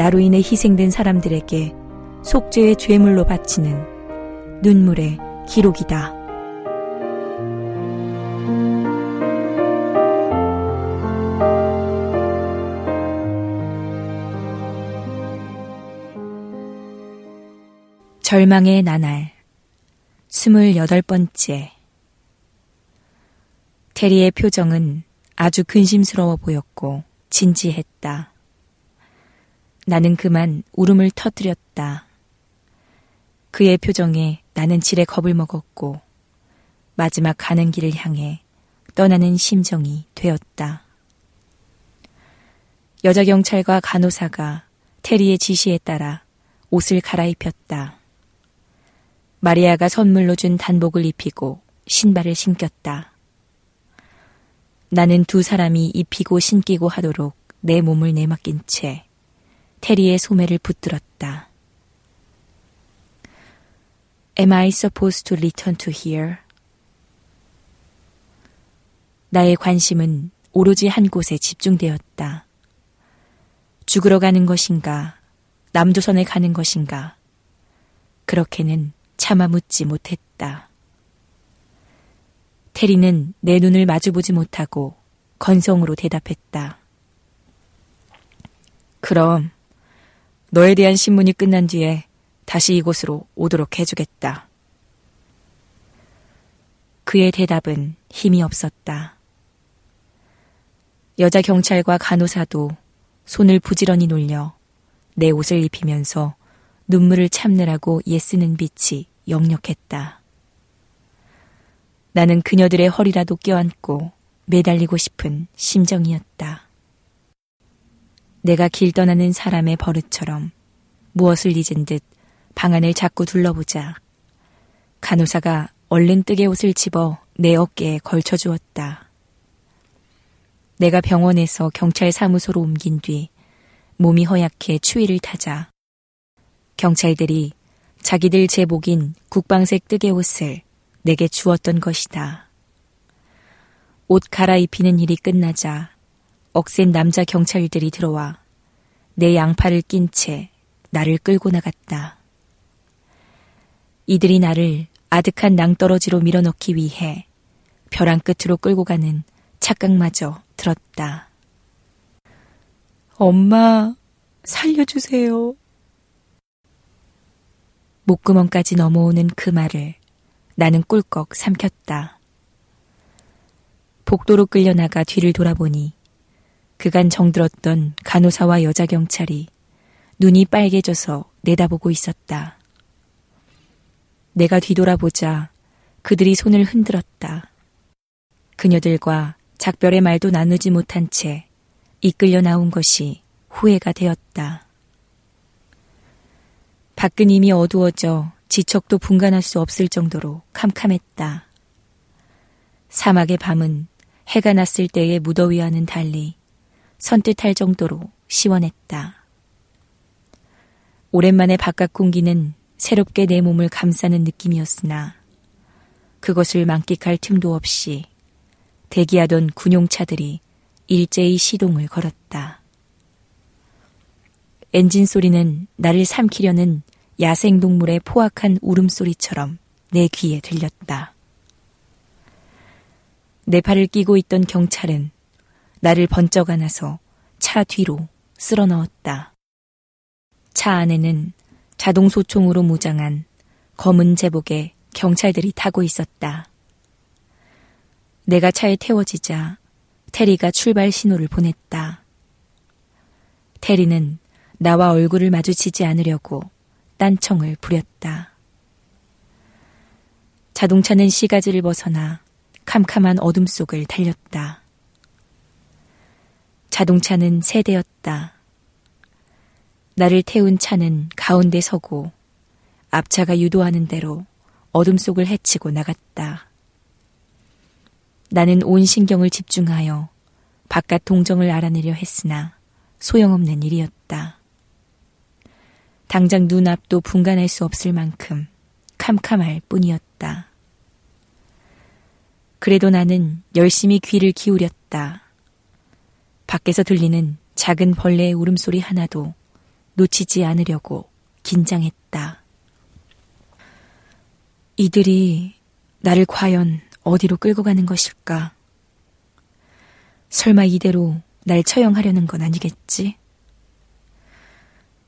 나로 인해 희생된 사람들에게 속죄의 죄물로 바치는 눈물의 기록이다. 절망의 나날 스물여덟 번째 테리의 표정은 아주 근심스러워 보였고 진지했다. 나는 그만 울음을 터뜨렸다. 그의 표정에 나는 지레 겁을 먹었고 마지막 가는 길을 향해 떠나는 심정이 되었다. 여자 경찰과 간호사가 테리의 지시에 따라 옷을 갈아입혔다. 마리아가 선물로 준 단복을 입히고 신발을 신겼다. 나는 두 사람이 입히고 신기고 하도록 내 몸을 내맡긴 채 테리의 소매를 붙들었다. Am I supposed to return to here? 나의 관심은 오로지 한 곳에 집중되었다. 죽으러 가는 것인가, 남조선에 가는 것인가, 그렇게는 차마 묻지 못했다. 테리는 내 눈을 마주보지 못하고 건성으로 대답했다. 그럼 너에 대한 신문이 끝난 뒤에 다시 이곳으로 오도록 해주겠다. 그의 대답은 힘이 없었다. 여자 경찰과 간호사도 손을 부지런히 놀려 내 옷을 입히면서 눈물을 참느라고 예쓰는 빛이 역력했다. 나는 그녀들의 허리라도 껴안고 매달리고 싶은 심정이었다. 내가 길 떠나는 사람의 버릇처럼 무엇을 잊은 듯 방안을 자꾸 둘러보자 간호사가 얼른 뜨개 옷을 집어 내 어깨에 걸쳐 주었다. 내가 병원에서 경찰 사무소로 옮긴 뒤 몸이 허약해 추위를 타자 경찰들이 자기들 제복인 국방색 뜨개 옷을 내게 주었던 것이다. 옷 갈아입히는 일이 끝나자 억센 남자 경찰들이 들어와 내 양팔을 낀 채 나를 끌고 나갔다. 이들이 나를 아득한 낭떠러지로 밀어넣기 위해 벼랑 끝으로 끌고 가는 착각마저 들었다. 엄마, 살려주세요. 목구멍까지 넘어오는 그 말을 나는 꿀꺽 삼켰다. 복도로 끌려나가 뒤를 돌아보니 그간 정들었던 간호사와 여자 경찰이 눈이 빨개져서 내다보고 있었다. 내가 뒤돌아보자 그들이 손을 흔들었다. 그녀들과 작별의 말도 나누지 못한 채 이끌려 나온 것이 후회가 되었다. 밖은 이미 어두워져 지척도 분간할 수 없을 정도로 캄캄했다. 사막의 밤은 해가 났을 때의 무더위와는 달리 선뜻할 정도로 시원했다. 오랜만에 바깥 공기는 새롭게 내 몸을 감싸는 느낌이었으나 그것을 만끽할 틈도 없이 대기하던 군용차들이 일제히 시동을 걸었다. 엔진 소리는 나를 삼키려는 야생동물의 포악한 울음소리처럼 내 귀에 들렸다. 내 팔을 끼고 있던 경찰은 나를 번쩍 안아서 차 뒤로 쓸어 넣었다. 차 안에는 자동 소총으로 무장한 검은 제복의 경찰들이 타고 있었다. 내가 차에 태워지자 테리가 출발 신호를 보냈다. 테리는 나와 얼굴을 마주치지 않으려고 딴청을 부렸다. 자동차는 시가지를 벗어나 캄캄한 어둠 속을 달렸다. 자동차는 세대였다. 나를 태운 차는 가운데 서고 앞차가 유도하는 대로 어둠 속을 헤치고 나갔다. 나는 온 신경을 집중하여 바깥 동정을 알아내려 했으나 소용없는 일이었다. 당장 눈앞도 분간할 수 없을 만큼 캄캄할 뿐이었다. 그래도 나는 열심히 귀를 기울였다. 밖에서 들리는 작은 벌레의 울음소리 하나도 놓치지 않으려고 긴장했다. 이들이 나를 과연 어디로 끌고 가는 것일까? 설마 이대로 날 처형하려는 건 아니겠지?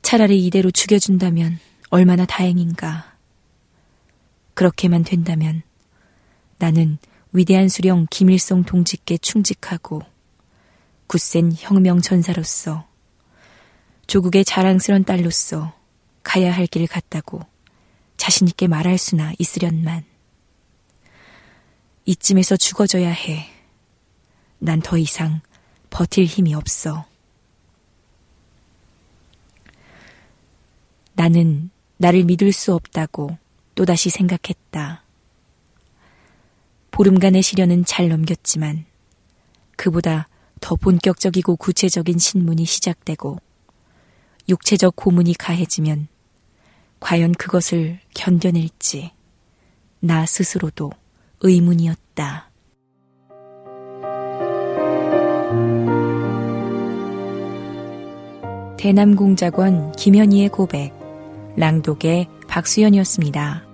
차라리 이대로 죽여준다면 얼마나 다행인가. 그렇게만 된다면 나는 위대한 수령 김일성 동지께 충직하고 굳센 혁명 전사로서 조국의 자랑스런 딸로서 가야 할 길을 갔다고 자신있게 말할 수나 있으련만. 이쯤에서 죽어져야 해. 난 더 이상 버틸 힘이 없어. 나는 나를 믿을 수 없다고 또다시 생각했다. 보름간의 시련은 잘 넘겼지만 그보다 더 본격적이고 구체적인 신문이 시작되고 육체적 고문이 가해지면 과연 그것을 견뎌낼지 나 스스로도 의문이었다. 대남공작원 김현희의 고백 랑독의 박수연이었습니다.